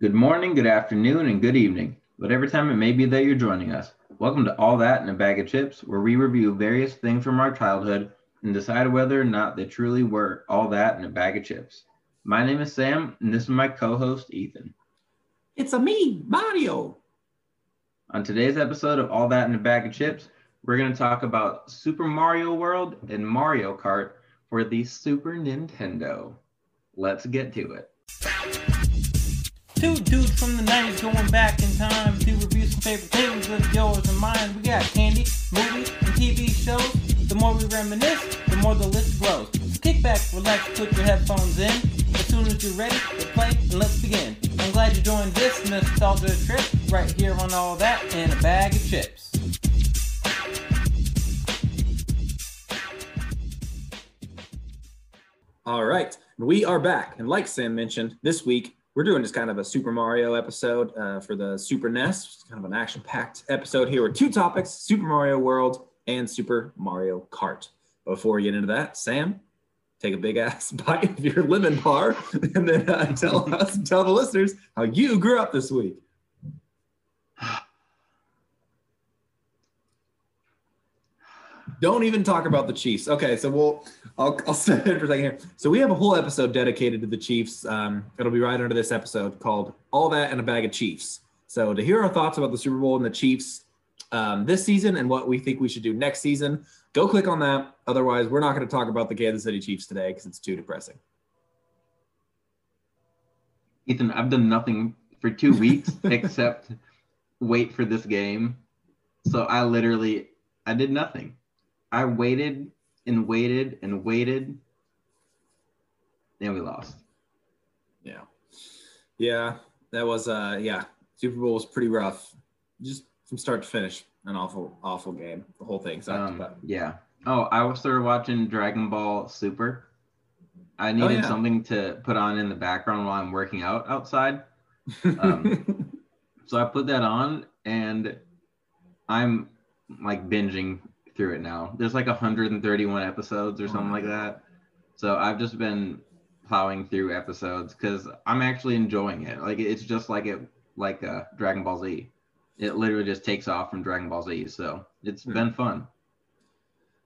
Good morning, good afternoon, and good evening, whatever time it may be that you're joining us. Welcome to All That in a Bag of Chips, where we review various things from our childhood and decide whether or not they truly were all that in a bag of chips. My name is Sam, and this is my co host, Ethan. It's a me, Mario. On today's episode of All That in a Bag of Chips, we're going to talk about Super Mario World and Mario Kart for the Super Nintendo. Let's get to it. Two dudes from the 90s going back in time to review some favorite things of yours and mine. We got candy, movies, and TV shows. The more we reminisce, the more the list grows. So kick back, relax, put your headphones in. As soon as you're ready, play, and let's begin. I'm glad you joined this nostalgia trip right here on All That and a Bag of Chips. All right, we are back, and like Sam mentioned, this week we're doing just kind of a Super Mario episode uh, for the Super NES, It's kind of an action-packed episode here with two topics: Super Mario World and Super Mario Kart. Before we get into that, Sam, take a big ass bite of your lemon bar, and then uh, tell us, tell the listeners how you grew up this week. Don't even talk about the Chiefs. Okay, so we'll I'll, I'll step in for a second here. So we have a whole episode dedicated to the Chiefs. Um, it'll be right under this episode called "All That and a Bag of Chiefs." So to hear our thoughts about the Super Bowl and the Chiefs um, this season and what we think we should do next season, go click on that. Otherwise, we're not going to talk about the Kansas City Chiefs today because it's too depressing. Ethan, I've done nothing for two weeks except wait for this game. So I literally I did nothing. I waited and waited and waited. And we lost. Yeah. Yeah, that was uh yeah, Super Bowl was pretty rough. Just from start to finish, an awful awful game. The whole thing sucked. Um, but yeah. Oh, I was started watching Dragon Ball Super. I needed yeah. something to put on in the background while I'm working out outside. Um, so I put that on and I'm like binging through it now. There's like 131 episodes or something like that. So I've just been plowing through episodes because I'm actually enjoying it. Like it's just like it like uh, Dragon Ball Z. It literally just takes off from Dragon Ball Z. So it's Hmm. been fun.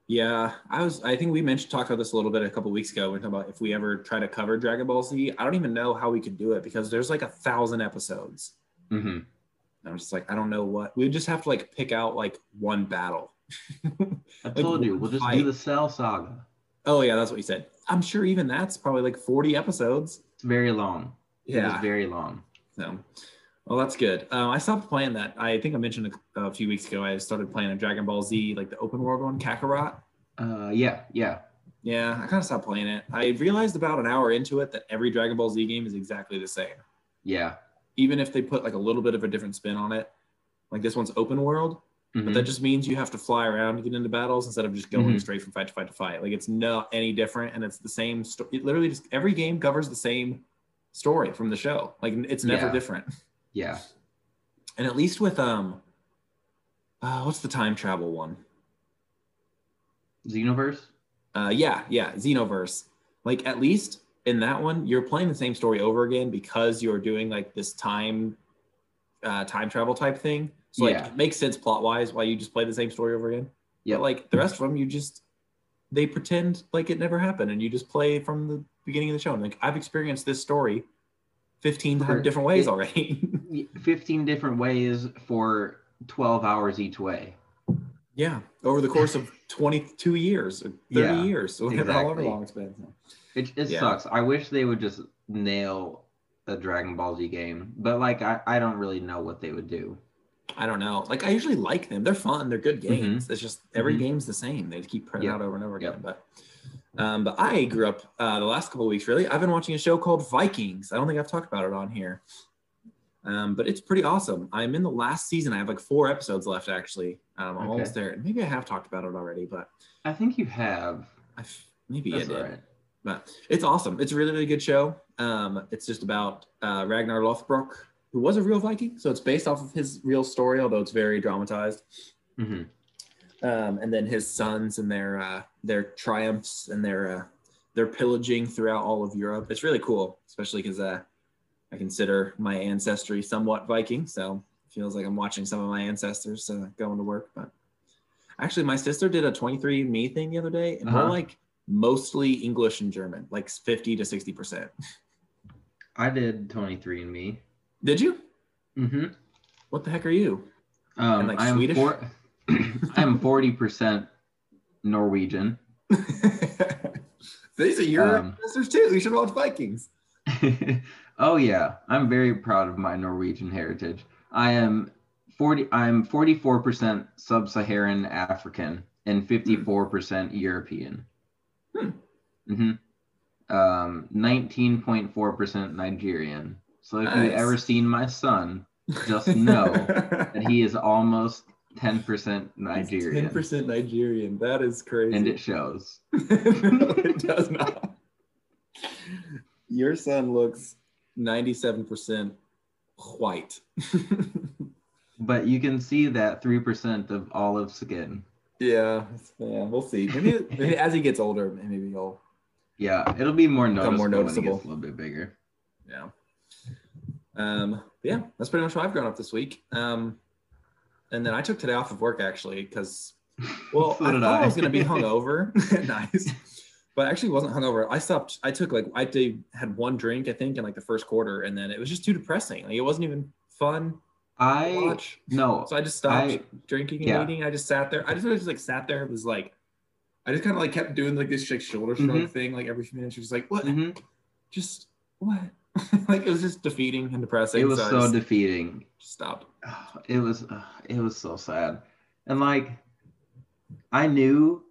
Yeah, I was. I think we mentioned talked about this a little bit a couple weeks ago. We talked about if we ever try to cover Dragon Ball Z. I don't even know how we could do it because there's like a thousand episodes. hmm I'm just like, I don't know what. We would just have to like pick out like one battle. I Like, told you, we'll just fight. do the Cell Saga. Oh yeah, that's what you said. I'm sure even that's probably like 40 episodes. It's very long. Yeah. is very long. So, well, that's good. Um, I stopped playing that. I think I mentioned a, a few weeks ago. I started playing a Dragon Ball Z, like the open world one, Kakarot. Uh, yeah, yeah. Yeah, I kind of stopped playing it. I realized about an hour into it that every Dragon Ball Z game is exactly the same. Yeah. Even if they put like a little bit of a different spin on it, like this one's open world, Mhm. but that just means you have to fly around to get into battles instead of just going Mhm. straight from fight to fight to fight. Like it's not any different, and it's the same. Sto- it literally just every game covers the same story from the show. Like it's never Yeah. different. yeah. And at least with um, uh, what's the time travel one? Xenoverse? Uh, yeah, yeah, Xenoverse. Like at least in that one, you're playing the same story over again because you're doing like this time, uh, time travel type thing. So like Yeah. it makes sense plot wise why you just play the same story over again. Yep. But like the rest of them, you just they pretend like it never happened, and you just play from the beginning of the show. And like I've experienced this story fifteen For- different ways it- already. 15 different ways for 12 hours each way. yeah, over the course of twenty-two years, thirty Yeah, years, whatever, however long it's been. It, it Yeah. sucks. I wish they would just nail a Dragon Ball Z game, but like I, I don't really know what they would do. I don't know. Like I usually like them. They're fun. They're good games. It's just every Mhm. game's the same. They keep printing Yep. out over and over again. Yep. But um, but I grew up uh, the last couple of weeks. Really, I've been watching a show called Vikings. I don't think I've talked about it on here. Um, but it's pretty awesome. I'm in the last season. I have like four episodes left actually. Um, I'm Okay. almost there. Maybe I have talked about it already, but I think you have. I f- maybe That's I did. right. But it's awesome. It's a really, really good show. Um, it's just about uh, Ragnar Lothbrok, who was a real Viking. So it's based off of his real story, although it's very dramatized. hmm Um, and then his sons and their uh, their triumphs and their uh, their pillaging throughout all of Europe. It's really cool, especially because uh, I consider my ancestry somewhat Viking, so it feels like I'm watching some of my ancestors uh, going to work. But actually, my sister did a 23andMe thing the other day, and we're Uh-huh. like mostly English and German, like 50 to 60 percent. I did 23 and me. Did you? Mm-hmm. What the heck are you? Um, like, I am Swedish? four, I am 40% Norwegian. These are your Um, ancestors too. You should watch Vikings. oh yeah, I'm very proud of my Norwegian heritage. I am 40 I'm 44% sub-Saharan African and 54% European. Hmm. Mhm. Um 19.4% Nigerian. So if Nice. you've ever seen my son, just know that he is almost 10% Nigerian. Ten percent Nigerian. That is crazy. And it shows. no, it does not. Your son looks ninety-seven percent white. But you can see that 3% of olive skin. yeah, yeah. We'll see. Maybe, maybe as he gets older, maybe he'll. Yeah, it'll be more noticeable, more noticeable. a little bit bigger. Yeah. Um. but yeah, that's pretty much what I've grown up this week. Um, and then I took today off of work actually because Well, So I did thought I. I. was gonna be hungover. nice. But I actually wasn't hungover. I stopped. I took like I did, had one drink, I think, in like the first quarter, and then it was just too depressing. Like it wasn't even fun I watch. no, So I just stopped I- drinking and yeah. eating. I just sat there. I just, just like sat there. It was like, I just kind of like kept doing like this like shoulder shrug Mhm. thing like every few minutes. Just like, what? mhm. Just what? like it was just defeating and depressing. it was so just defeating. Stop. It was uh, it was so sad, and like I knew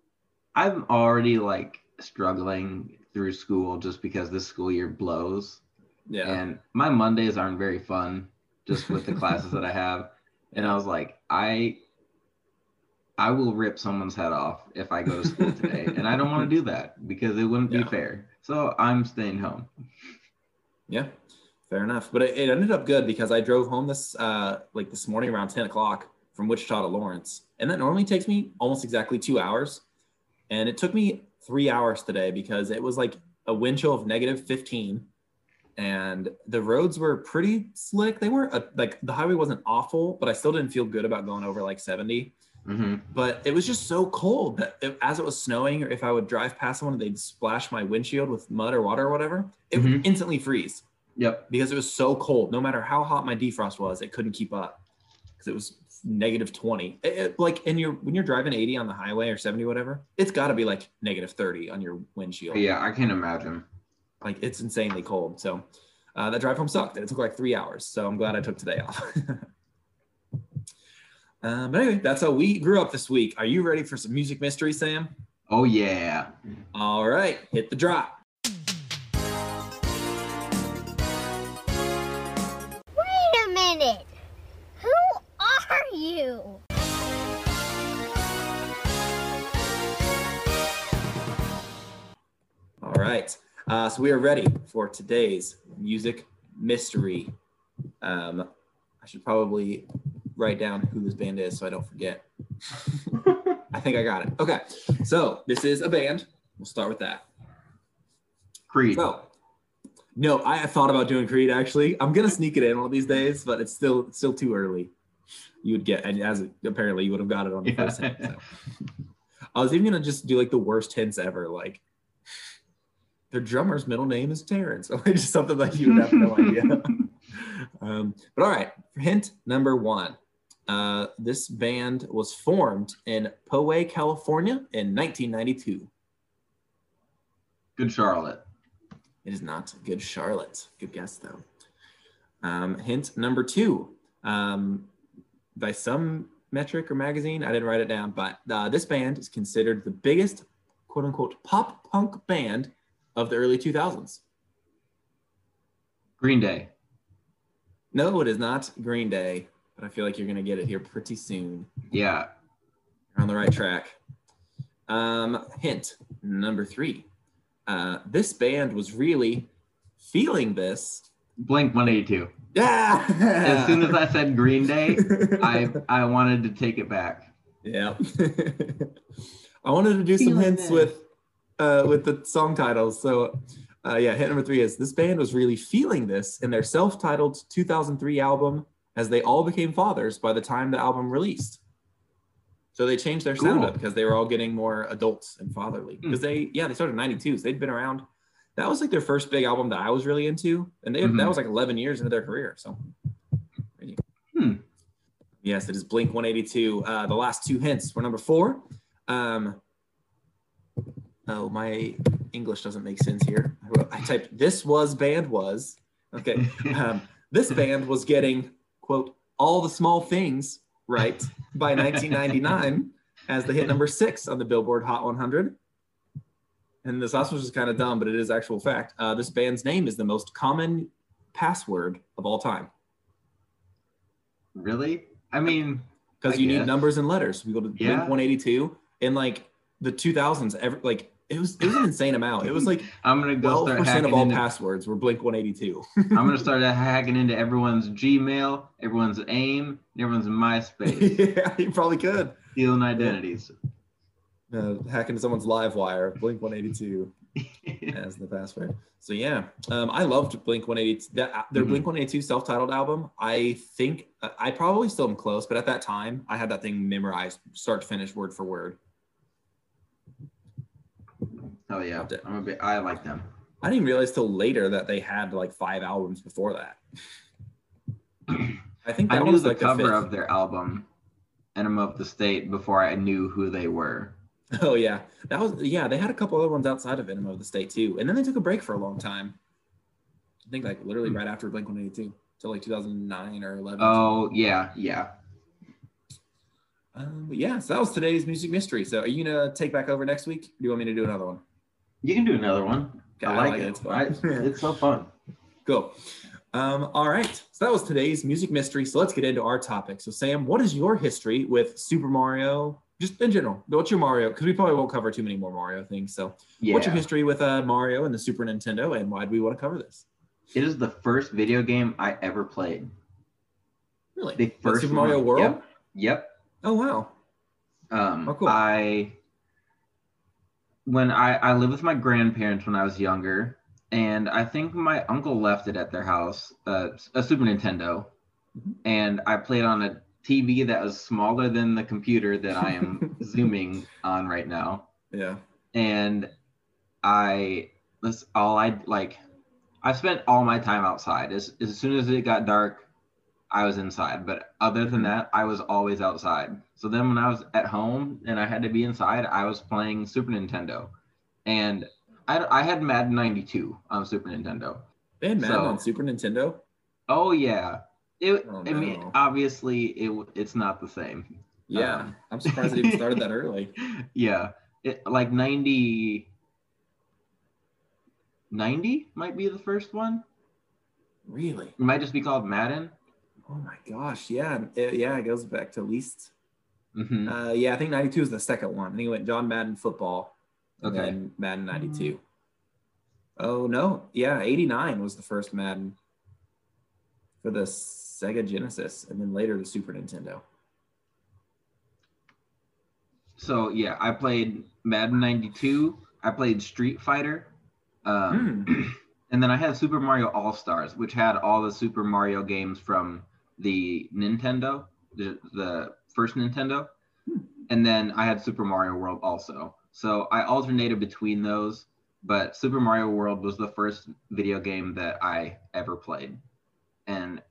I'm already like struggling through school just because this school year blows, Yeah. and my Mondays aren't very fun just with the classes that I have, and I was like I. I will rip someone's head off if I go to school today, and I don't want to do that because it wouldn't Yeah. be fair. So I'm staying home. Yeah, fair enough. But it, it ended up good because I drove home this uh like this morning around 10 o'clock from Wichita to Lawrence. And that normally takes me almost exactly two hours. And it took me three hours today because it was like a wind chill of negative 15. And the roads were pretty slick. They weren't a, like the highway wasn't awful, but I still didn't feel good about going over like 70 hmm but it was just so cold that if, as it was snowing or if i would drive past someone and they'd splash my windshield with mud or water or whatever it would Mhm. instantly freeze. Yep. because it was so cold no matter how hot my defrost was it couldn't keep up. Because it was negative 20 It- it- like and you're when you're driving 80 on the highway or 70 whatever it's got to be like negative 30 on your windshield. Yeah, I can't imagine. like it's insanely cold. So uh, that drive home sucked. And it took like three hours. So i'm glad i took today off um, but anyway that's how we grew up this week are you ready for some music mystery sam Oh yeah. all right hit the drop Wait a minute. Who are you? All right. Uh, so we are ready for today's music mystery. Um, I should probably write down who this band is so I don't forget. I think I got it. Okay. So this is a band. We'll start with that. Creed. So, no, I thought about doing Creed actually. I'm gonna sneak it in one of these days, but it's still it's still too early. You would get, and as apparently you would have got it on the Yeah. first hint. So. I was even gonna just do like the worst hints ever, like their drummer's middle name is Terrence, or just something like you would have no idea. um, but all right, hint number one. Uh, this band was formed in Poway, California in 1992. Good Charlotte. It is not Good Charlotte. Good guess, though. Um, hint number two. Um, by some metric or magazine, I didn't write it down, but uh, this band is considered the biggest quote unquote pop punk band of the early 2000s. Green Day. No, it is not Green Day, but I feel like you're going to get it here pretty soon. Yeah. You're on the right track. Um, hint number three. Uh, this band was really feeling this. Blink 182. Yeah. As soon as I said Green Day, I I wanted to take it back. Yeah. I wanted to do some hints that. with uh with the song titles. So Uh, yeah, hit number three is this band was really feeling this in their self-titled 2003 album as they all became fathers by the time the album released. So they changed their sound Cool. up because they were all getting more adults and fatherly. Hmm. Because they, yeah, they started in '92, so they'd been around. That was like their first big album that I was really into, and they, Mhm. that was like 11 years into their career. So, Hmm. yes, it is Blink 182. Uh, the last two hints were number four. Um, oh, my English doesn't make sense here. I, wrote, I typed this was band was. Okay. Um, this band was getting, quote, all the small things right by 1999 as the hit number six on the Billboard Hot 100. And this last was just kind of dumb, but it is actual fact. Uh, this band's name is the most common password of all time Really? I mean, because you need numbers and letters. We go to Blink Yeah. 182 in like the 2000s. Every like it was it was an insane amount. It was like I'm gonna go 12 start percent hacking of all into. passwords were Blink 182. I'm gonna start hacking into everyone's Gmail, everyone's AIM, everyone's MySpace, yeah, you probably could. stealing identities. Uh, hack into someone's live wire, Blink 182 as the password. So yeah, um, I loved Blink 182. That their Mhm. Blink 182 self-titled album. I think uh, I probably still am close, but at that time, I had that thing memorized, start to finish, word for word. Oh yeah, I'm a bit. I like them. I didn't realize till later that they had like five albums before that. I think that I knew was the like cover fifth. of their album, Enema of the State, before I knew who they were. Oh yeah, that was yeah. They had a couple other ones outside of Enema of the State too, and then they took a break for a long time. I think like literally Hmm. right after Blink One Eighty Two, till like two thousand nine or eleven. Oh yeah, yeah. Um, but yeah, so that was today's music mystery. So are you gonna take back over next week? Do you want me to do another one? You can do another one. Okay, I like, it. It's I- it's so fun. Cool. Um, all right. So that was today's music mystery. So let's get into our topic. So Sam, what is your history with Super Mario? Just in general, what's your Mario? Because we probably won't cover too many more Mario things. So Yeah. what's your history with uh, Mario and the Super Nintendo, and why do we want to cover this? It is the first video game I ever played. Really? The Like first Super Mario. World? Yep. Yep. Oh wow. Um, Oh, cool. I when I I lived with my grandparents when I was younger, and I think my uncle left it at their house, uh, a Super Nintendo, Mhm. and I played on a TV that was smaller than the computer that I am zooming on right now, Yeah. and I that's all I like. I spent all my time outside. As as soon as it got dark, I was inside. But other than that, I was always outside. So then when I was at home and I had to be inside, I was playing Super Nintendo, and I I had Madden '92 on Super Nintendo. They had Madden So- on Super Nintendo. Oh yeah. It, Oh, I mean, obviously, it it's not the same. Yeah. Um, I'm surprised it even started that early. yeah, it, like 90, 90 might be the first one. Really? It might just be called Madden. Oh my gosh. Yeah. It, yeah. It goes back to at least. hmm Uh, yeah. I think 92 is the second one. I think it went John Madden football. And Okay. then Madden 92. Oh no. Yeah. 89 was the first Madden for the Sega Genesis, and then later the Super Nintendo. So yeah, I played Madden '92. I played Street Fighter, um, Hmm. and then I had Super Mario All Stars, which had all the Super Mario games from the Nintendo, the, the first Nintendo, Hmm. and then I had Super Mario World also. So I alternated between those, but Super Mario World was the first video game that I ever played, and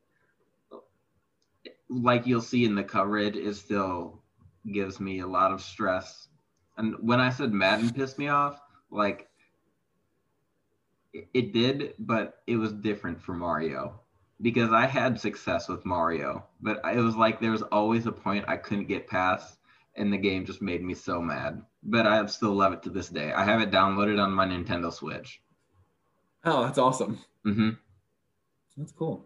like you'll see in the coverage, it still gives me a lot of stress. And when I said Madden pissed me off, like it, it did, but it was different for Mario because I had success with Mario, but it was like there was always a point I couldn't get past, and the game just made me so mad. But I still love it to this day. I have it downloaded on my Nintendo Switch. Oh, that's awesome. hmm That's cool.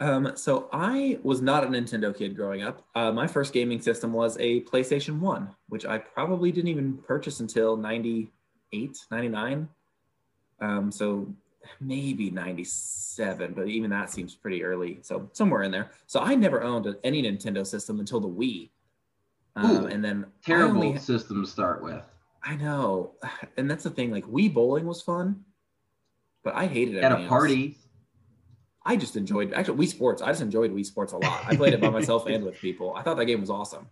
Um, so I was not a Nintendo kid growing up. Uh, my first gaming system was a PlayStation 1, which I probably didn't even purchase until 98, 99. Um, so maybe 97, but even that seems pretty early. So somewhere in there. So I never owned any Nintendo system until the Wii. Um, Ooh, and then Terrible only- system to start with. I know. And that's the thing. Like Wii bowling was fun, but I hated it. At a else. party, I just enjoyed actually Wii Sports. I just enjoyed Wii Sports a lot. I played it by myself and with people. I thought that game was awesome.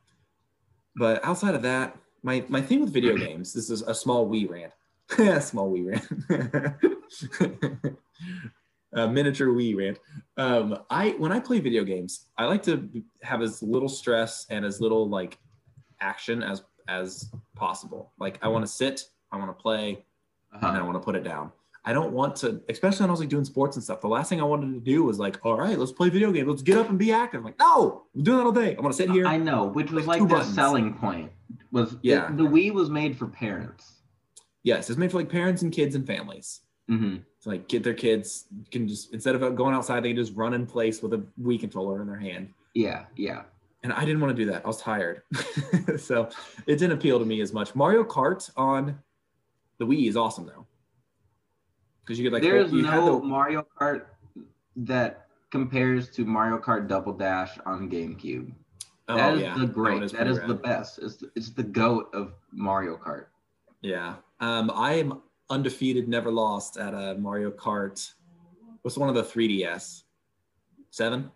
But outside of that, my my thing with video games, this is a small Wii rant. small Wii rant. a miniature Wii rant. Um, I when I play video games, I like to have as little stress and as little like action as as possible. Like I want to sit, I want to play, and I uh-huh. want to put it down. I don't want to, especially when I was like doing sports and stuff. The last thing I wanted to do was like, all right, let's play video games. Let's get up and be active. I'm like, no, I'm doing that all day. I want to sit here. I know, which was like their buttons. selling point. Was Yeah. yeah, the Wii was made for parents. yes, it's made for like parents and kids and families. Hmm To like get their kids can just instead of going outside, they can just run in place with a Wii controller in their hand. Yeah, yeah. And I didn't want to do that. I was tired, so it didn't appeal to me as much. Mario Kart on the Wii is awesome though, because you could like There's you no the- Mario Kart that compares to Mario Kart Double Dash on GameCube. oh That is yeah, the great. is that is the best. It's it's the goat of Mario Kart. Yeah. Um, I am undefeated, never lost at a Mario Kart. What's one of the 3DS? Seven?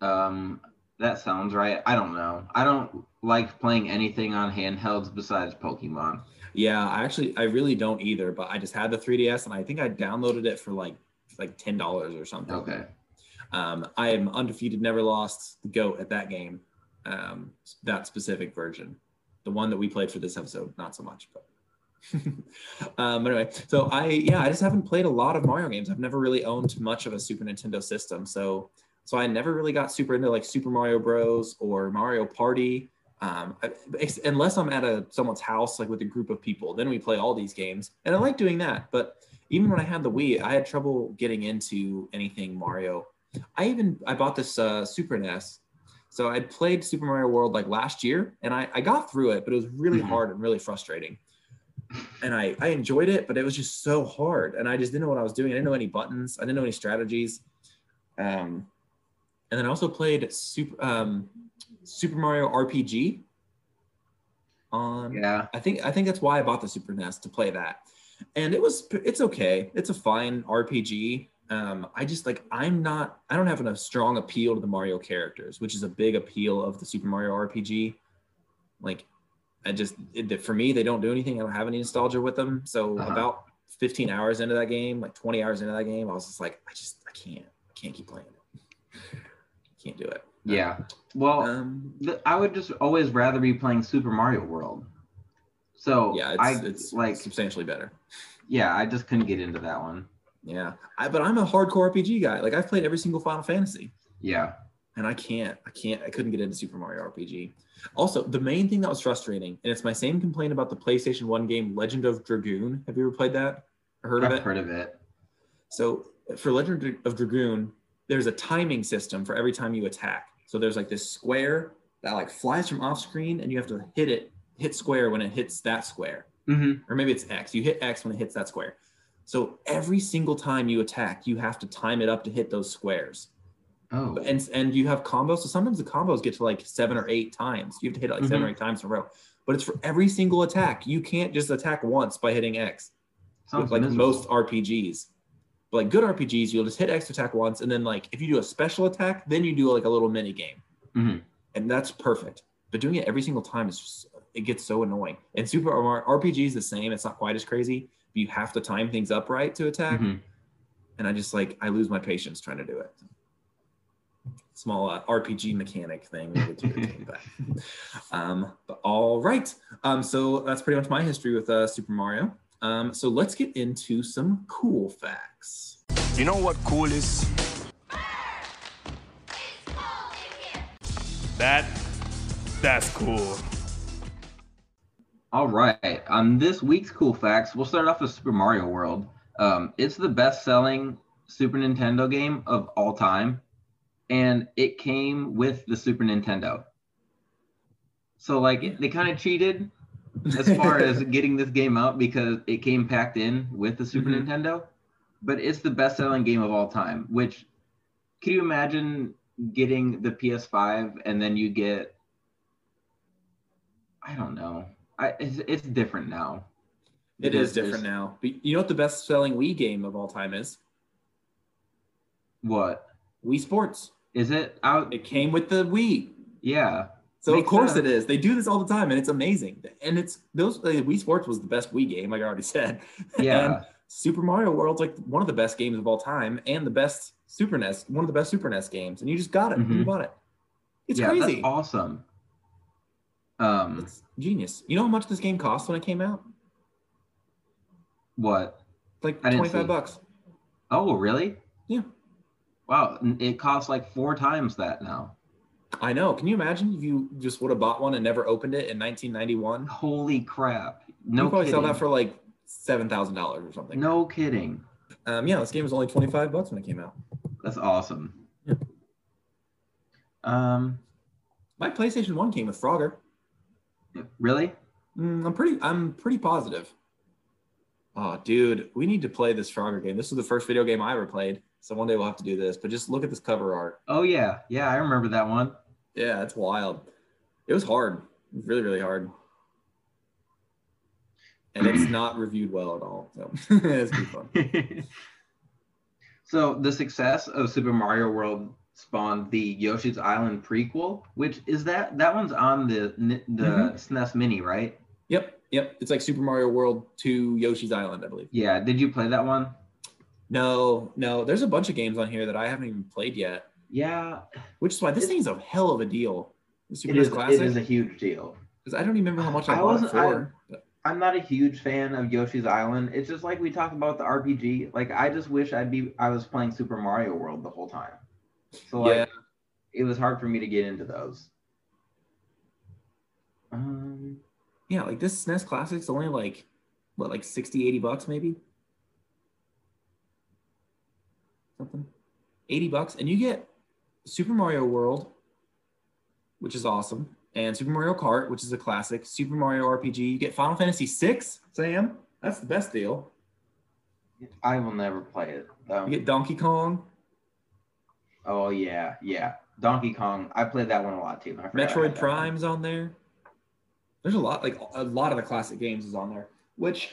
Um, that sounds right. I don't know. I don't like playing anything on handhelds besides Pokemon. Yeah, I actually, I really don't either, but I just had the 3DS and I think I downloaded it for like, like $10 or something. Okay. Um, I am undefeated, never lost, the GOAT at that game. Um, that specific version. The one that we played for this episode, not so much, but. um, anyway, so I yeah, I just haven't played a lot of Mario games. I've never really owned much of a Super Nintendo system, so so I never really got super into like Super Mario Bros. or Mario Party. Um, I- unless I'm at a someone's house, like with a group of people, then we play all these games, and I like doing that. But even when I had the Wii, I had trouble getting into anything Mario. I even I bought this uh, Super NES, so I played Super Mario World like last year, and I, I got through it, but it was really Mhm. hard and really frustrating. And I I enjoyed it, but it was just so hard, and I just didn't know what I was doing. I didn't know any buttons. I didn't know any strategies. Um, and then I also played Super um, Super Mario RPG. On Yeah. I think I think that's why I bought the Super NES to play that, and it was it's okay. It's a fine RPG. Um, I just like I'm not I don't have enough strong appeal to the Mario characters, which is a big appeal of the Super Mario RPG. Like, I just it, for me they don't do anything. I don't have any nostalgia with them. So Uh-huh. about 15 hours into that game, like 20 hours into that game, I was just like I just I can't I can't keep playing it. Can't do it. Yeah. Well, Um, th- I would just always rather be playing Super Mario World. So yeah, it's, I it's like substantially better. yeah, I just couldn't get into that one. Yeah, I, but I'm a hardcore RPG guy. Like I've played every single Final Fantasy, Yeah. And I can't, I can't, I couldn't get into Super Mario RPG. Also, the main thing that was frustrating, and it's my same complaint about the PlayStation One game Legend of Dragoon. Have you ever played that or heard I've of it? heard of it. So for Legend of Dragoon, there's a timing system for every time you attack. So there's like this square that like flies from off screen, and you have to hit it, hit square when it hits that square Mm-hmm. or maybe it's X. You hit X when it hits that square. So every single time you attack, you have to time it up to hit those squares. Oh. And and you have combos. So sometimes the combos get to like seven or eight times. You have to hit it like seven Mhm. or eight times in a row. But it's for every single attack. You can't just attack once by hitting X. Sounds like miserable. most RPGs. But like good RPGs, you'll just hit X to attack once, and then like if you do a special attack, then you do like a little mini game, Mhm. and that's perfect. But doing it every single time is just it gets so annoying. And Super RPG is the same. It's not quite as crazy. But you have to time things up right to attack, Mhm. and I just like I lose my patience trying to do it. Small uh, RPG mechanic thing. we would do, but, um, but all right. Um, so that's pretty much my history with uh, Super Mario. Um, so let's get into some cool facts. You know what cool is? That, that's cool. All right. On this week's cool facts, we'll start off with Super Mario World. Um, it's the best-selling Super Nintendo game of all time, and it came with the Super Nintendo. So, like, they kind of cheated as far as getting this game out because it came packed in with the Super Mhm. Nintendo. But it's the best-selling game of all time. Which, can you imagine getting the PS5 and then you get? I don't know. I, it's, it's different now. It is different now. But you know what the best selling Wii game of all time is? What Wii Sports. Is it? Out? It came with the Wii. Yeah. So of course sense. it is. They do this all the time, and it's amazing. And it's those like, Wii Sports was the best Wii game, like I already said. Yeah. And Super Mario World's like one of the best games of all time, and the best Super NES, one of the best Super NES games. And you just got it. You Mhm. bought it. It's yeah, crazy. That's awesome. Um, It's genius. You know how much this game cost when it came out? what? Like twenty five bucks. Oh, really? Yeah. Wow, it costs like four times that now. I know. Can you imagine if you just would have bought one and never opened it in 1991? Holy crap! No you probably kidding. sell that for like seven thousand dollars or something. no kidding. Um, yeah, this game was only 25 bucks when it came out. That's awesome. Yeah. Um, My PlayStation One came with Frogger. really? Mm, I'm pretty. I'm pretty positive. Oh, dude, we need to play this Frogger game. This was the first video game I ever played. So one day we'll have to do this. But just look at this cover art. Oh yeah, yeah, I remember that one. Yeah, it's wild. It was hard. It was really, really hard. And it's not reviewed well at all. So it's pretty fun. so the success of Super Mario World spawned the Yoshi's Island prequel, which is that that one's on the the Mhm. SNES Mini, right? Yep, yep. It's like Super Mario World 2 Yoshi's Island, I believe. Yeah. Did you play that one? No, no. There's a bunch of games on here that I haven't even played yet, Yeah, which is why this thing's a hell of a deal. The Super it is. Classic. It is a huge deal. Because I don't even remember how much I, I bought it wasn't- for. but- I'm not a huge fan of Yoshi's Island. It's just like we talked about the RPG. Like I just wish I'd be I was playing Super Mario World the whole time. So like Yeah. it was hard for me to get into those. Um yeah, like this SNES Classic's only like what, like 60, 80 bucks maybe? Something. 80 bucks. And you get Super Mario World, which is awesome, and Super Mario Kart, which is a classic, Super Mario RPG. You get Final Fantasy VI, Sam. That's the best deal. I will never play it. though. You get Donkey Kong, oh yeah, yeah. Donkey Kong. I played that one a lot too. I forgot I had Metroid that Prime's on there. There's a lot, like a lot of the classic games is on there, which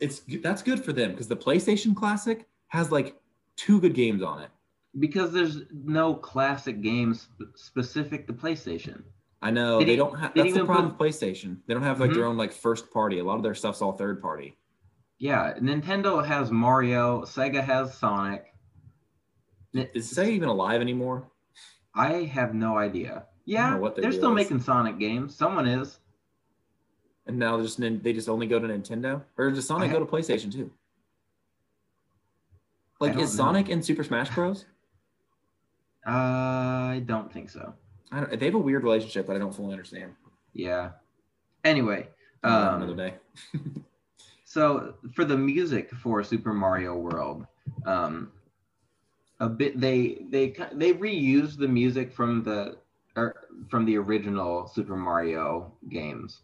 it's that's good for them because the PlayStation Classic has like two good games on it. Because there's no classic games specific to PlayStation. I know They don't have. That's the problem with PlayStation. They don't have like their Mhm. own like first party. A lot of their stuff's all third party. Yeah, Nintendo has Mario, Sega has Sonic. Is Sega even alive anymore? I have no idea. Yeah, they're still is. making Sonic games. Someone is. And now just they just only go to Nintendo, or does Sonic I- go to PlayStation too? Like, is know. Sonic in Super Smash Bros? I don't think so. I don't, they have a weird relationship that I don't fully understand. Yeah. Anyway, Talk about it um, another day. so for the music for Super Mario World, um, a bit they they they reused the music from the or from the original Super Mario games,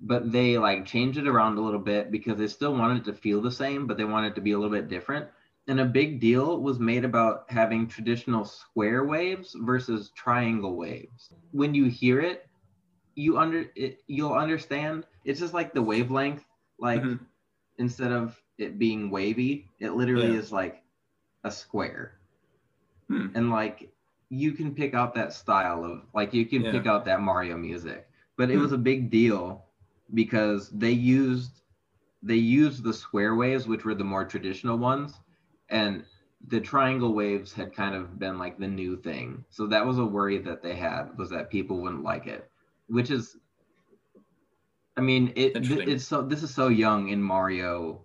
but they like changed it around a little bit because they still wanted it to feel the same, but they wanted it to be a little bit different. And a big deal was made about having traditional square waves versus triangle waves. When you hear it, you under it, you'll understand. It's just like the wavelength, like Mhm. instead of it being wavy, it literally Yeah. is like a square. Hmm. And like you can pick out that style of like you can Yeah. pick out that Mario music. But it Hmm. was a big deal because they used they used the square waves, which were the more traditional ones, and the triangle waves had kind of been like the new thing. So that was a worry that they had was that people wouldn't like it, which is I mean, it Interesting. it's so this is so young in Mario.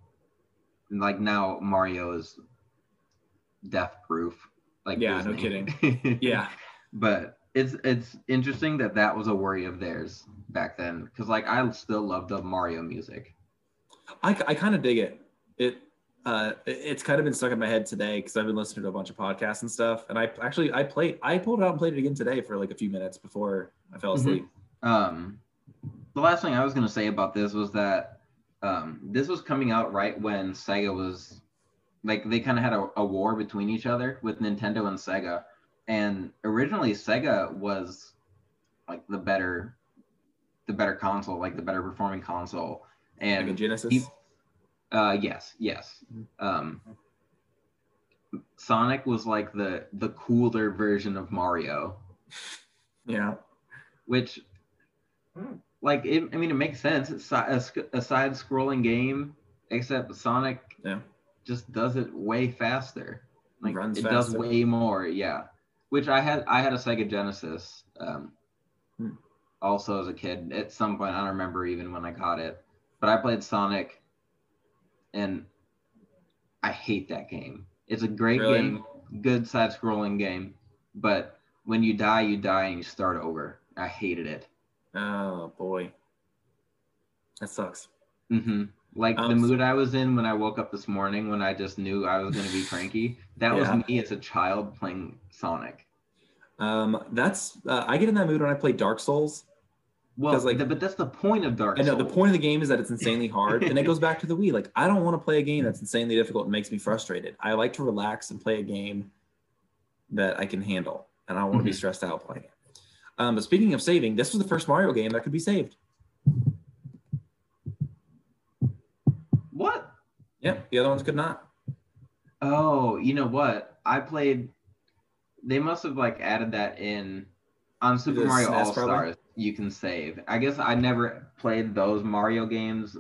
Like now Mario is death proof. Like Yeah, no kidding, Yeah, but it's it's interesting that that was a worry of theirs back then because like I still love the Mario music. I, I kind of dig it. It uh, it's kind of been stuck in my head today because I've been listening to a bunch of podcasts and stuff. And I actually I played I pulled it out and played it again today for like a few minutes before I fell Mhm. asleep. Um, the last thing I was gonna say about this was that um, this was coming out right when Sega was like they kind of had a, a war between each other with Nintendo and Sega, and originally Sega was like the better, the better console, like the better performing console, Like a and Genesis. peop- Uh, yes, yes. Um, Sonic was like the the cooler version of Mario, Yeah. which, like, it, I mean, it makes sense. It's a, a side-scrolling game, except Sonic Yeah. just does it way faster. Like, Runs it does way more. Yeah. Which I had, I had a Sega Genesis. Um, Hmm. also as a kid. At some point, I don't remember even when I got it, but I played Sonic, and I hate that game. It's a great Really? game, good side-scrolling game, but when you die, you die and you start over. I hated it. Oh boy. That sucks. hmm Like Um, the mood I was in when I woke up this morning, when I just knew I was going to be cranky. That Yeah. was me as a child playing Sonic. Um, that's uh, I get in that mood when I play Dark Souls. Well, like- th- but that's the point of Dark I know the point of the game is that it's insanely hard, and it goes back to the Wii. Like I don't want to play a game that's insanely difficult and makes me frustrated. I like to relax and play a game that I can handle, and I don't want to be Mhm. stressed out playing it. Um, but speaking of saving, this was the first Mario game that could be saved. What? Yep, the other ones could not. Oh, you know what? I played. They must have like added that in on Super Mario All? Stars. You can save. I guess I never played those Mario games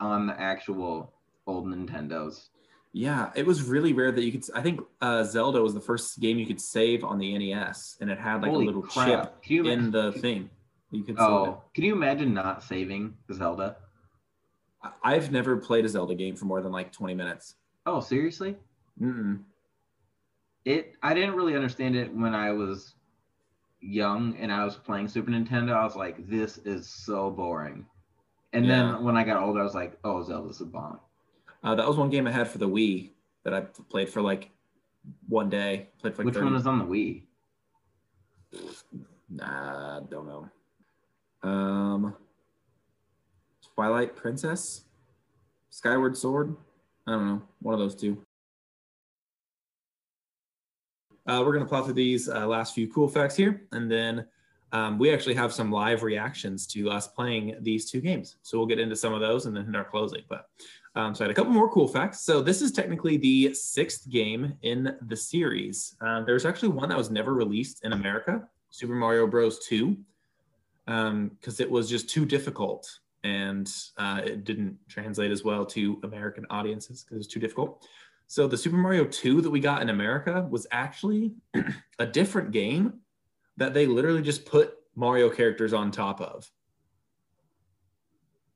on the actual old Nintendos. Yeah, it was really rare that you could. I think uh, Zelda was the first game you could save on the NES, and it had like Holy a little crap. chip you in the thing. You could save it. Oh, can you imagine not saving Zelda? I've never played a Zelda game for more than like 20 minutes. Oh, seriously? Mm-mm. It. I didn't really understand it when I was young and I was playing Super Nintendo. I was like, this is so boring. And Yeah. then when I got older, I was like, oh, Zelda's a bomb. Uh, that was one game I had for the Wii that I played for like one day. Played for like Which 30 one is on the Wii? Nah, don't know. Um, Twilight Princess, Skyward Sword. I don't know, one of those two. Uh, we're gonna plow through these uh, last few cool facts here, and then um, we actually have some live reactions to us playing these two games. So we'll get into some of those and then in our closing. But um, so I had a couple more cool facts. So this is technically the sixth game in the series. Um, there's actually one that was never released in America, Super Mario Bros. 2, because it was just too difficult and uh, it didn't translate as well to American audiences because it was too difficult. So the Super Mario 2 that we got in America was actually a different game that they literally just put Mario characters on top of.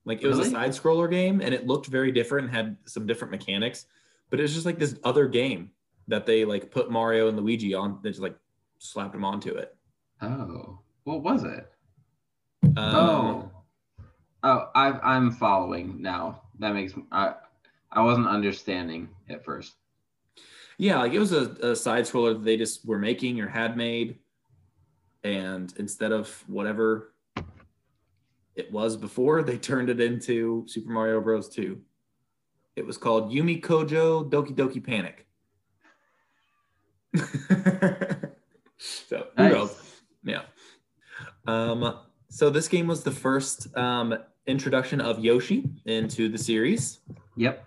Like it was a side scroller game and it looked very different and had some different mechanics, but it's just like this other game that they like put Mario and Luigi on. They just like slapped them onto it. Oh, what was it? Um, oh, oh, I, I'm following now. That makes I, I wasn't understanding at first. Yeah, like it was a, a side scroller that they just were making or had made. And instead of whatever it was before, they turned it into Super Mario Bros. 2. It was called Yume Kojo Doki Doki Panic. so who knows? Yeah. Um, so this game was the first um, introduction of Yoshi into the series Yep.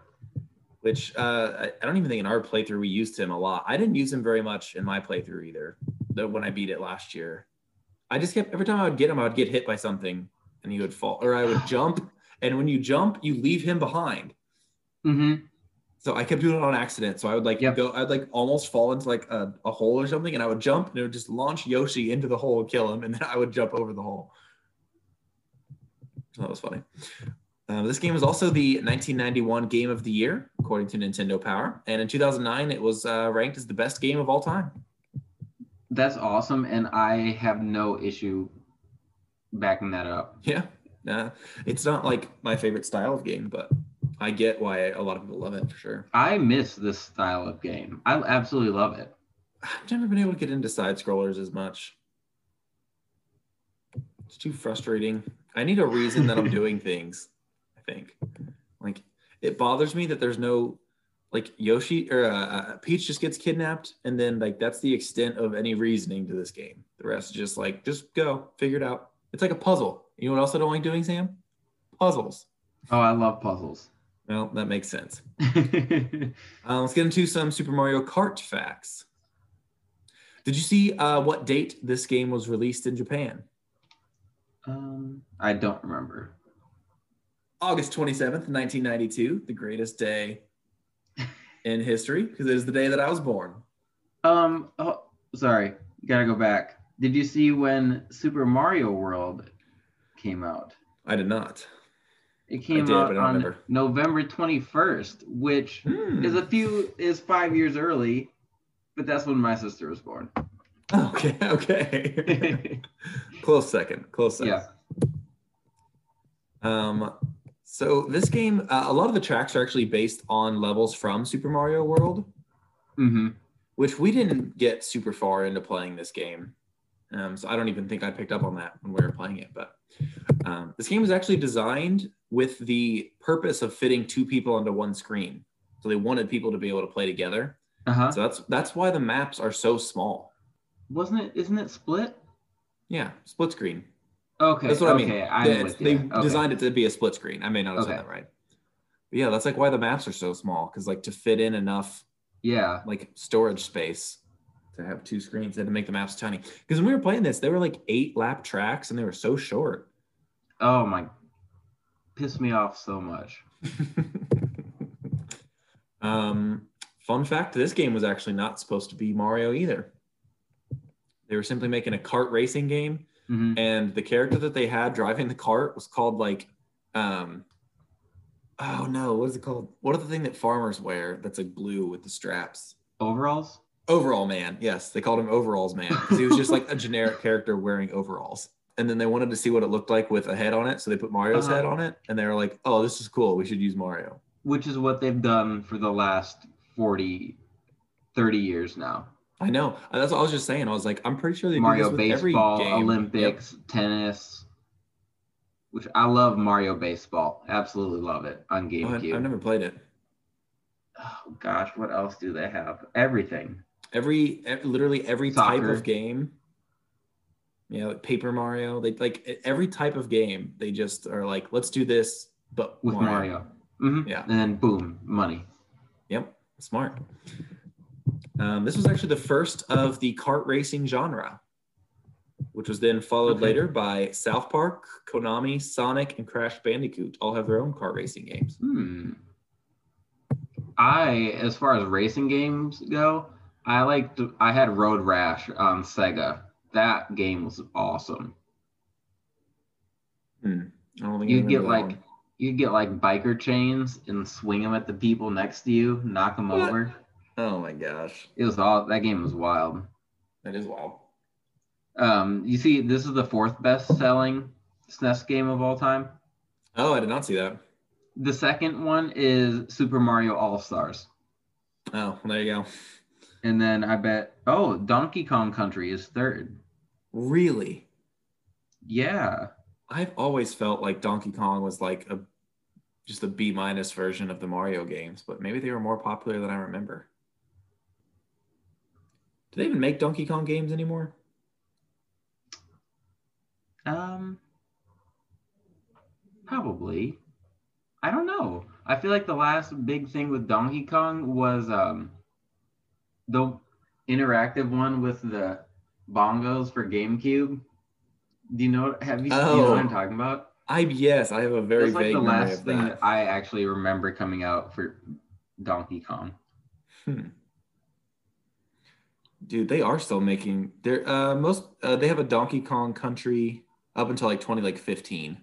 Which uh, I, I don't even think in our playthrough we used him a lot. I didn't use him very much in my playthrough either. The, when I beat it last year, I just kept every time I would get him, I would get hit by something and he would fall, or I would jump. And when you jump, you leave him behind. Mm-hmm. So I kept doing it on accident. So I would like Yep. go, I'd like almost fall into like a, a hole or something, and I would jump and it would just launch Yoshi into the hole and kill him, and then I would jump over the hole. So that was funny. Uh, this game was also the 1991 Game of the Year, according to Nintendo Power, and in 2009 it was uh, ranked as the best game of all time. That's awesome, and I have no issue backing that up. Yeah, uh, it's not like my favorite style of game, but I get why a lot of people love it for sure. I miss this style of game. I absolutely love it. I've never been able to get into side scrollers as much. It's too frustrating. I need a reason that I'm doing things. Think, like, it bothers me that there's no, like, Yoshi or uh, uh, Peach just gets kidnapped, and then like that's the extent of any reasoning to this game. The rest is just like, just go, figure it out. It's like a puzzle. You know what else I don't like doing, Sam? Puzzles. Oh, I love puzzles. Well, that makes sense. Uh, let's get into some Super Mario Kart facts. Did you see uh, what date this game was released in Japan? um, I don't remember. August 27th, 1992, the greatest day in history because it is the day that I was born. Um, oh, sorry, gotta go back. Did you see when Super Mario World came out? I did not. It came did, out but I don't on remember. November 21st, which Hmm. is a few is five years early, but that's when my sister was born. Okay, okay. close second, close second. yeah. Um, so this game, uh, a lot of the tracks are actually based on levels from Super Mario World, Mm-hmm. which we didn't get super far into playing this game. Um, so I don't even think I picked up on that when we were playing it. But um, this game was actually designed with the purpose of fitting two people onto one screen. So they wanted people to be able to play together. Uh huh. So that's that's why the maps are so small. Wasn't it? Isn't it split? Yeah, split screen. Okay. That's what okay, I mean. They- with they you. Okay. designed it to be a split screen. I may not have said that right. But yeah, that's like why the maps are so small because like to fit in enough Yeah. like storage space to have two screens and to make the maps tiny. Because when we were playing this, they were like eight lap tracks and they were so short. Oh my. Pissed me off so much. um, fun fact: this game was actually not supposed to be Mario either. They were simply making a kart racing game, hmm and the character that they had driving the cart was called like, um, oh no, what is it called? What are the thing that farmers wear that's like blue with the straps? Overalls. Overall man. Yes, they called him Overalls Man because he was just like a generic character wearing overalls. And then they wanted to see what it looked like with a head on it, so they put Mario's Uh-huh. head on it, and they were like, "Oh, this is cool. We should use Mario." which is what they've done for the last 40 30 years now I know. That's what I was just saying. I was like, I'm pretty sure they mario do this with every baseball game. olympics tennis which i love mario baseball absolutely love it on Yep. Gamecube I've never played it. oh gosh what else do they have everything Every, ev- literally every type of game. Yeah, like Paper Mario. They like every type of game. They just are like, let's do this, but with mario, hmm Yeah. and then boom money Yep, smart. Um, this was actually the first of the kart racing genre, which was then followed Okay. later by South Park, Konami, Sonic, and Crash Bandicoot. All have their own kart racing games. hmm i as far as racing games go i liked i had road rash on sega that game was awesome Hmm. You'd get like one. you'd get like biker chains and swing them at the people next to you, knock them What? over. Oh my gosh, It was all that game was wild. that is wild. Um, you see, this is the fourth best selling SNES game of all time. Oh, I did not see that. The second one is Super Mario All Stars, Oh, well, there you go. and then I bet oh Donkey Kong Country is third. Really, Yeah, I've always felt like Donkey Kong was like a just a B minus version of the Mario games, but maybe they were more popular than I remember. Do they even make Donkey Kong games anymore? um, probably. I don't know. I feel like the last big thing with Donkey Kong was um the interactive one with the bongos for GameCube. Do you know? Have you, do you know what I'm Oh. talking about? I yes, I have a very That's like vague the last thing that. that I actually remember coming out for Donkey Kong. Hmm. Dude, they are still making their uh most uh, they have a Donkey Kong Country up until like 20 like 15. Okay.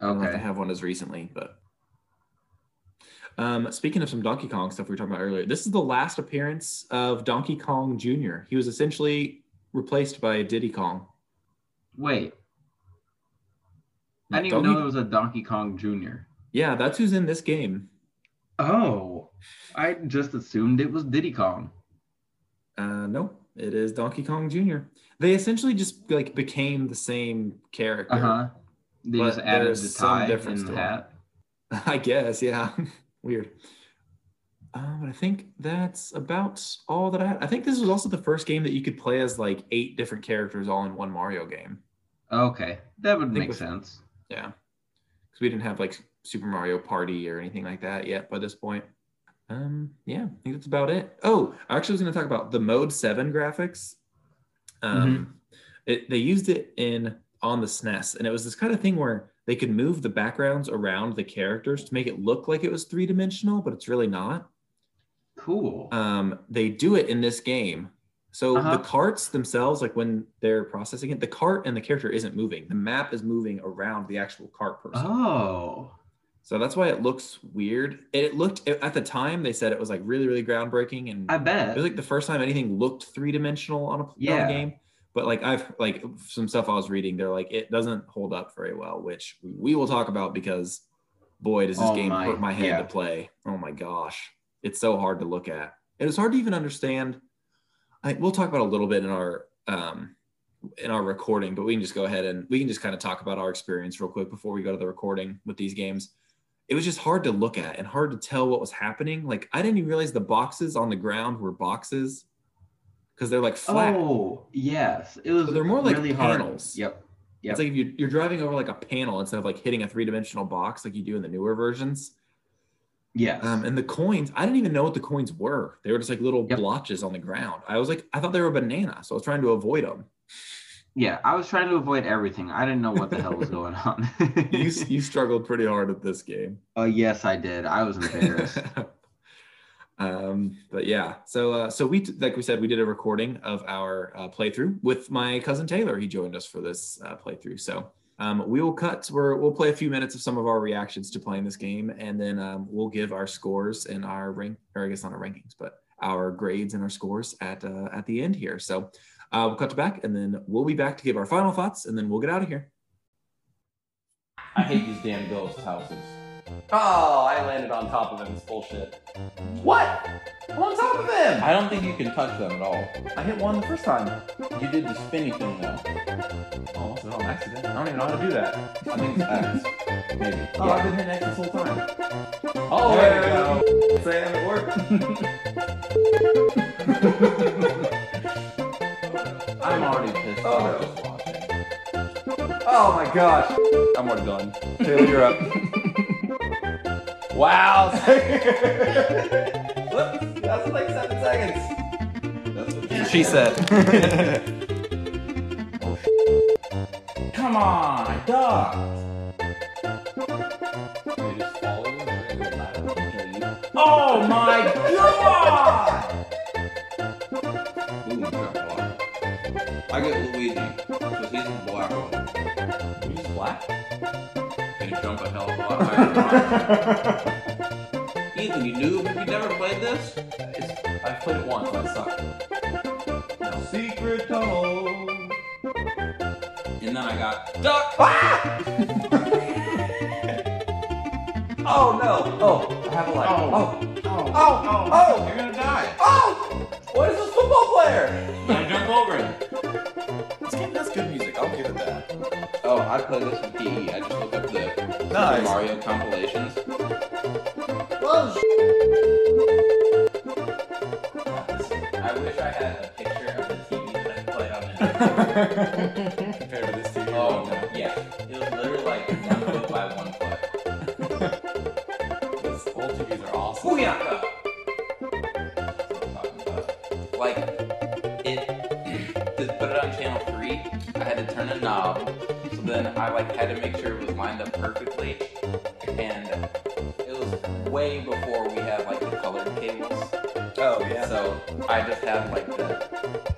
I don't know if they have one as recently, but um, speaking of some Donkey Kong stuff we were talking about earlier, this is the last appearance of Donkey Kong Jr. He was essentially replaced by Diddy Kong. Wait. I didn't even know there was a Donkey Kong Jr. Yeah, that's who's in this game. Oh, I just assumed it was Diddy Kong. Uh, no, it is Donkey Kong Jr. They essentially just like became the same character. Uh huh. They But just added there's the some difference to it. hat. I guess, yeah. Weird. Uh, but I think that's about all that I had. I think this was also the first game that you could play as like eight different characters all in one Mario game. Okay, that would make with- sense. Yeah. Because we didn't have like Super Mario Party or anything like that yet by this point. Um, yeah, I think that's about it. Oh, I actually was going to talk about the Mode Seven graphics. Um, it, they used it in on the SNES, and it was this kind of thing where they could move the backgrounds around the characters to make it look like it was three dimensional, but it's really not. Cool. Um, they do it in this game. So Uh-huh. the carts themselves, like when they're processing it, the cart and the character isn't moving. The map is moving around the actual cart person. oh. So that's why it looks weird. It looked at the time they said it was like really, really groundbreaking, and I bet it was like the first time anything looked three dimensional on a, on a Yeah. game. But like I've like some stuff I was reading, they're like it doesn't hold up very well, which we will talk about because boy does this Oh game my- hurt my head yeah. to play. Oh my gosh, it's so hard to look at. It was hard to even understand. I, we'll talk about a little bit in our um, in our recording, but we can just go ahead and we can just kind of talk about our experience real quick before we go to the recording with these games. It was just hard to look at and hard to tell what was happening. Like I didn't even realize the boxes on the ground were boxes because they're like flat. Oh, yes. It was So they're more like really hard. panels. Yep. Yep. It's like if you, you're driving over like a panel instead of like hitting a three dimensional box like you do in the newer versions. Yeah. Um, and the coins, I didn't even know what the coins were. They were just like little Yep. blotches on the ground. I was like, I thought they were banana, so I was trying to avoid them. Yeah. I was trying to avoid everything. I didn't know what the hell was going on. You you struggled pretty hard at this game. oh, yes, I did. I was embarrassed. um, but yeah, so uh, so we like we said, we did a recording of our uh, playthrough with my cousin Taylor. He joined us for this uh, playthrough. So um, we will cut. We're, we'll play a few minutes of some of our reactions to playing this game, and then um, we'll give our scores and our rank, or I guess not our rankings, but our grades and our scores at uh, at the end here. So uh, we'll cut to back, and then we'll be back to give our final thoughts, and then we'll get out of here. I hate these damn ghost houses. Oh, I landed on top of him. It's bullshit. What? I'm on top of him. I don't think you can touch them at all. I hit one the first time. You did the spinny thing though. Oh, was it on accident? I don't even know how to do that. I think it's X. Maybe. Oh, Yeah. I've been hitting X this whole time. Oh, there there we go. Sam, it worked. I'm already pissed Oh, off no. just watching. Oh my gosh. I'm already done. Taylor, you're up. wow. Whoops, That's like seven seconds. That's what She said. Come on, I Oh my just he's the black one. He's black? Can he jump a hell of a lot higher than mine? Ethan, you knew? Have you never played this? It's, I've played it once and I sucked. No. Secret tunnel. And then I got duck. Ah! Oh no! Oh, I have a light. Oh. Oh, Oh, oh, oh, You're gonna die. oh! What is this football player? Now jump over him. I'll give it that. Oh, I play this with PE. I just look up the Super Nice. Mario compilations. I wish I had a picture of the TV that I play on it. Compared to this TV. Oh, right yeah. It was literally like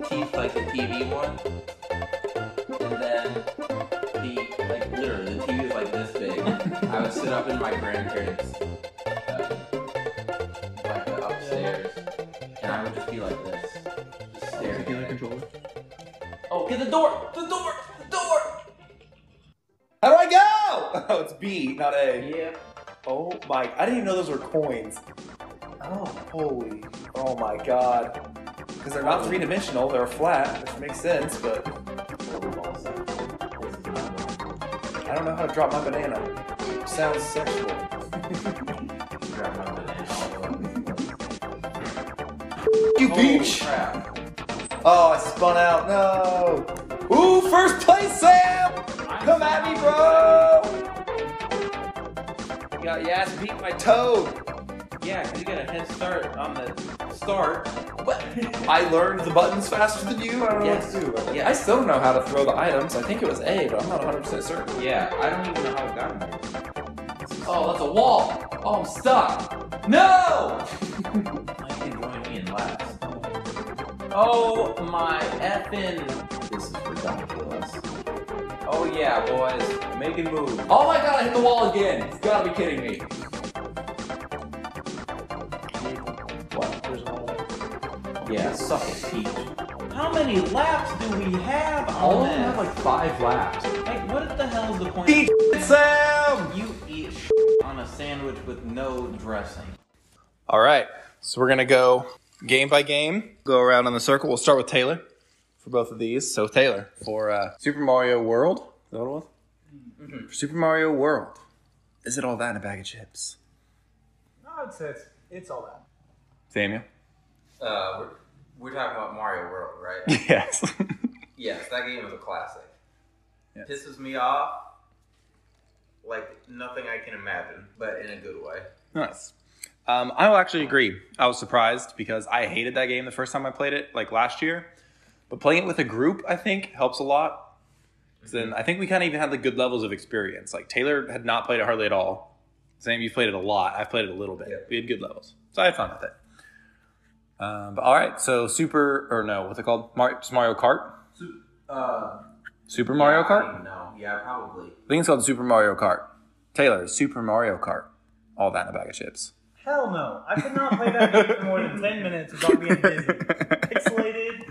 teeth, like the TV one, and then the like literally the TV is like this big. I would sit up in my grandparents' uh, like uh, upstairs, and I would just be like this, just staring. at it. controller? Oh, get the door! The door! The door! How do I go? Oh, it's B, not A. Yeah. Oh my! I didn't even know those were coins. Oh, holy! Oh my god! Because they're not three dimensional; they're flat, which makes sense. But I don't know how to drop my banana. sounds sexual. Grab my banana. You Holy beach! Oh, I spun out. No. Ooh, first place, Sam! Come at me, bro! You got your ass beat my Toad. Yeah, 'cause you got a head start on the start. I learned the buttons faster than you. I don't know Yes. what to do. Yes. I still don't know how to throw the items. I think it was A, but I'm not 100 percent certain. Yeah, I don't even know how it got there. Oh, that's a wall. Oh, I'm stuck. No! I can join me in last. Oh my effing. This is ridiculous. Oh yeah, boys. Making moves. Oh my god, I hit the wall again. You've gotta be kidding me. Suck it, Peach. How many laps do we have on All of them have like five laps. Like, what the hell is the point? Eat Sam! You eat on a sandwich with no dressing. All right, so we're gonna go game by game. Go around in the circle. We'll start with Taylor for both of these. So Taylor for uh, Super Mario World. Is that what it was? For Super Mario World. Is it all that in a bag of chips? No, it's it's, it's all that. Samuel. Uh, we're, talking about Mario World, right? Yes. yes, that game is a classic. Yes. Pisses me off like nothing I can imagine, but in a good way. nice. Um, I will actually agree. I was surprised because I hated that game the first time I played it, like last year. But playing it with a group, I think, helps a lot. 'Cause Then I think we kind of even had the good levels of experience. Like Taylor had not played it hardly at all. Sam, you've played it a lot. I've played it a little bit. We had good levels, so I had fun with it. Um, but all right, so Super or no, what's it called? Mario, it's Mario Kart. Uh, Super Mario yeah, I Kart. don't even know. Yeah, probably. I think it's called Super Mario Kart. Taylor, Super Mario Kart. All that in a bag of chips. Hell no. I could not play that game for more than 10 minutes without being dizzy. Pixelated,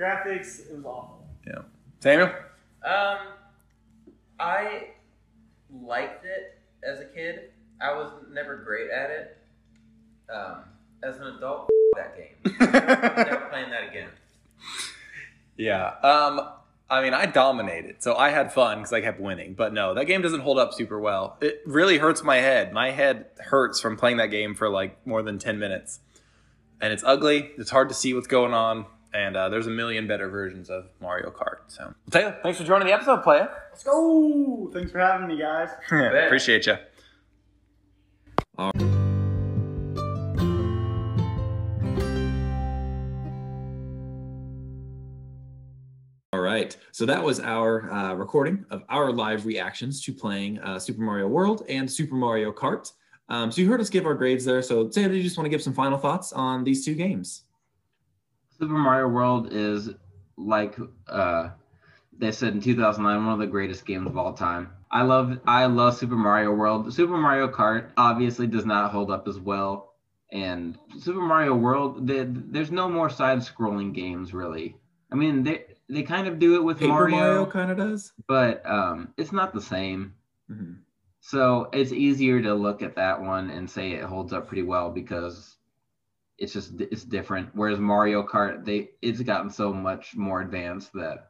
graphics, it was awful. Yeah. Samuel. Um, I liked it as a kid. I was never great at it. Um, as an adult, that game. never playing that again. Yeah. Um, I mean, I dominated, so I had fun because I kept winning. But no, that game doesn't hold up super well. It really hurts my head. My head hurts from playing that game for like more than ten minutes, and it's ugly. It's hard to see what's going on. And uh, there's a million better versions of Mario Kart. So, well, Taylor, thanks for joining the episode, player. Let's go! Thanks for having me, guys. Appreciate you. All right. So that was our uh, recording of our live reactions to playing uh, Super Mario World and Super Mario Kart. Um, so you heard us give our grades there. So Taylor, you just want to give some final thoughts on these two games? Super Mario World is like uh, they said in 2009, one of the greatest games of all time. I love I love Super Mario World. Super Mario Kart obviously does not hold up as well, and Super Mario World the, there's no more side-scrolling games really. I mean they they kind of do it with Paper Mario, Mario, kind of does. but um, it's not the same. Mhm. So it's easier to look at that one and say it holds up pretty well because it's just it's different. Whereas Mario Kart, they it's gotten so much more advanced that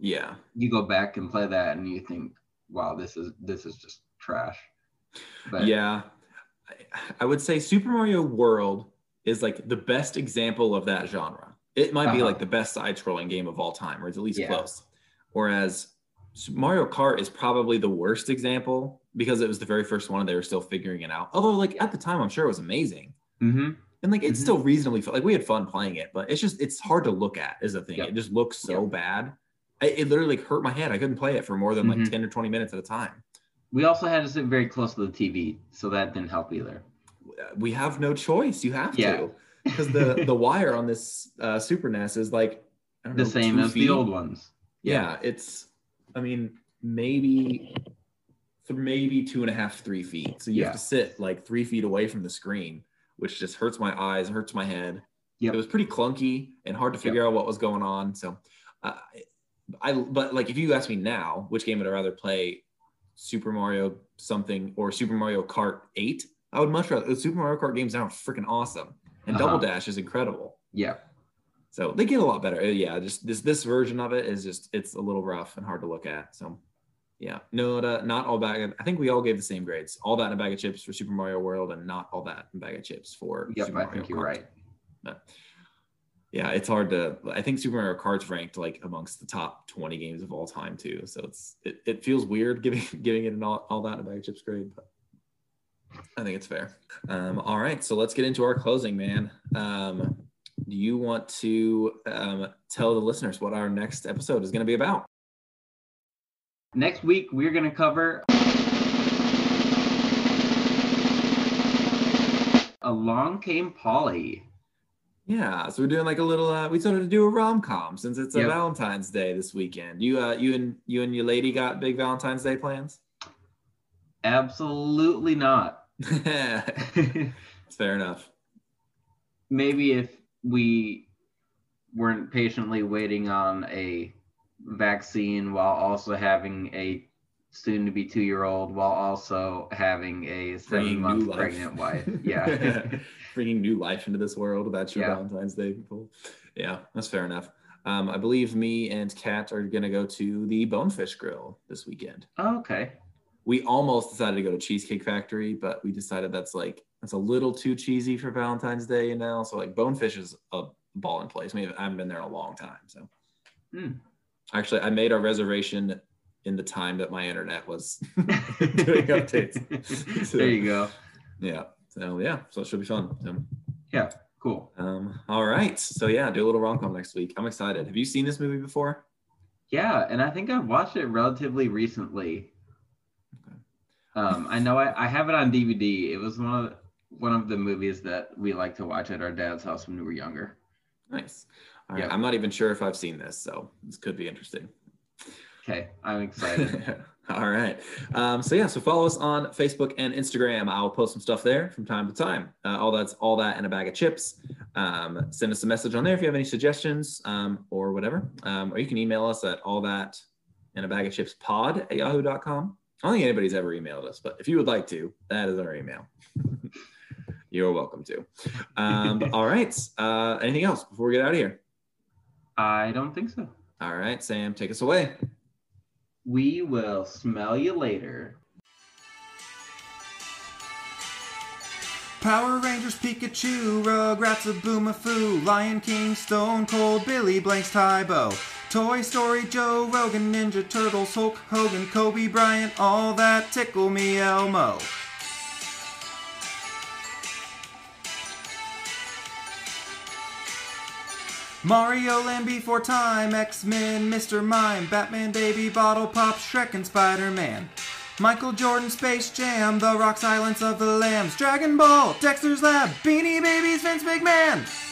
Yeah. you go back and play that and you think, wow, this is this is just trash. But yeah. I would say Super Mario World is like the best example of that genre. It might be Uh-huh. like the best side-scrolling game of all time, or it's at least Yeah. close. Whereas Mario Kart is probably the worst example because it was the very first one and they were still figuring it out. Although, like at the time, I'm sure it was amazing. hmm And like it's Mhm. still reasonably fun. Like we had fun playing it, but it's just it's hard to look at is the thing. Yep. It just looks so bad. I, it literally like, hurt my head. I couldn't play it for more than like Mhm. 10 or 20 minutes at a time. we also had to sit very close to the TV, so that didn't help either. We have no choice. You have Yeah. to. Because the the wire on this uh, Super NES is like I don't The know, same as feet. the old ones. Yeah, it's I mean maybe maybe two and a half, three feet. So you Yeah. have to sit like three feet away from the screen, which just hurts my eyes, and hurts my head. Yep. It was pretty clunky and hard to figure out what was going on. So uh, I but like if you ask me now, which game would I rather play? Super Mario something or Super Mario Kart 8? I would much rather Super Mario Kart games are freaking awesome. And Uh-huh. Double Dash is incredible. Yeah. So they get a lot better. Uh, Yeah, just this this version of it is just it's a little rough and hard to look at. So yeah, no, uh, not all bag. I think we all gave the same grades. All that in a bag of chips for Super Mario World, and not all that in a bag of chips for Yep, Super I Mario think you're Kart. right. But, yeah, it's hard to. I think Super Mario Kart's ranked like amongst the top 20 games of all time too. So it's it, it feels weird giving giving it an all, all that in a bag of chips grade. But I think it's fair. Um, all right, so let's get into our closing, man. Um, do you want to um, tell the listeners what our next episode is going to be about? Next week, we're going to cover Along Came Polly. Yeah, so we're doing like a little. Uh, we started to do a rom com since it's a Yep. Valentine's Day this weekend. You, uh, you and you and your lady got big Valentine's Day plans? Absolutely not. it's fair enough. Maybe if we weren't patiently waiting on a vaccine while also having a soon to be two year old while also having a seven Bringing month new life. pregnant wife. Yeah. bringing new life into this world. That's your Yeah. Valentine's Day people. Yeah, that's fair enough. Um, I believe me and Kat are gonna go to the Bonefish Grill this weekend. okay. We almost decided to go to Cheesecake Factory, but we decided that's like that's a little too cheesy for Valentine's Day now. So like Bonefish is a ball in place. I mean, I haven't been there in a long time. So Hmm. actually, I made our reservation in the time that my internet was doing updates. So- there you go. Yeah. So yeah, so it should be fun. So, Cool. um, all right. So yeah, do a little rom com next week. I'm excited. Have you seen this movie before? Yeah, and I think I've watched it relatively recently. Um, I know I, I have it on DVD. It was one of one of the movies that we like to watch at our dad's house when we were younger. Nice. All right. Yeah. I'm not even sure if I've seen this, so this could be interesting. Okay, I'm excited. All right. Um, so yeah, so follow us on Facebook and Instagram. I'll post some stuff there from time to time. Uh, all that's all that and a bag of chips. Um, send us a message on there if you have any suggestions um, or whatever. Um, or you can email us at all that in a bag of chips pod at yahoo.com. I don't think anybody's ever emailed us, but if you would like to, that is our email. You're welcome to. Um, all right. Uh, anything else before we get out of here? I don't think so. All right, Sam, take us away. We will smell you later. Power Rangers Pikachu, Rugrats Zoboomafoo, Lion King, Stone Cold, Billy Blanks Tae Bo, Toy Story Joe Rogan, Ninja Turtles, Hulk Hogan, Kobe Bryant, all that tickle me Elmo. Mario Land Before Time, X-Men, Mr. Mime, Batman Baby Bottle Pop, Shrek and Spider-Man. Michael Jordan, Space Jam, The Rock Silence of the Lambs, Dragon Ball, Dexter's Lab, Beanie Babies, Vince McMahon.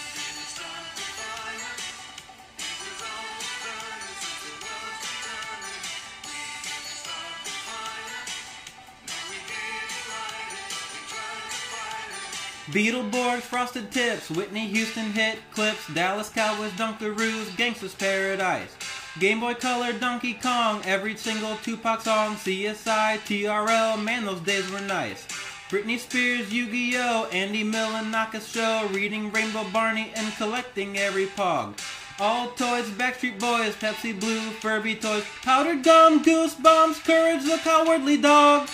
Beetleborgs, Frosted Tips, Whitney Houston hit clips, Dallas Cowboys, Dunkaroos, Gangsta's Paradise. Game Boy Color, Donkey Kong, every single Tupac song, CSI, TRL, man, those days were nice. Britney Spears, Yu-Gi-Oh, Andy Milonakis show, reading Rainbow Barney and collecting every pog. All toys, Backstreet Boys, Pepsi Blue, Furby toys, powdered gum, goosebumps, courage the cowardly dog.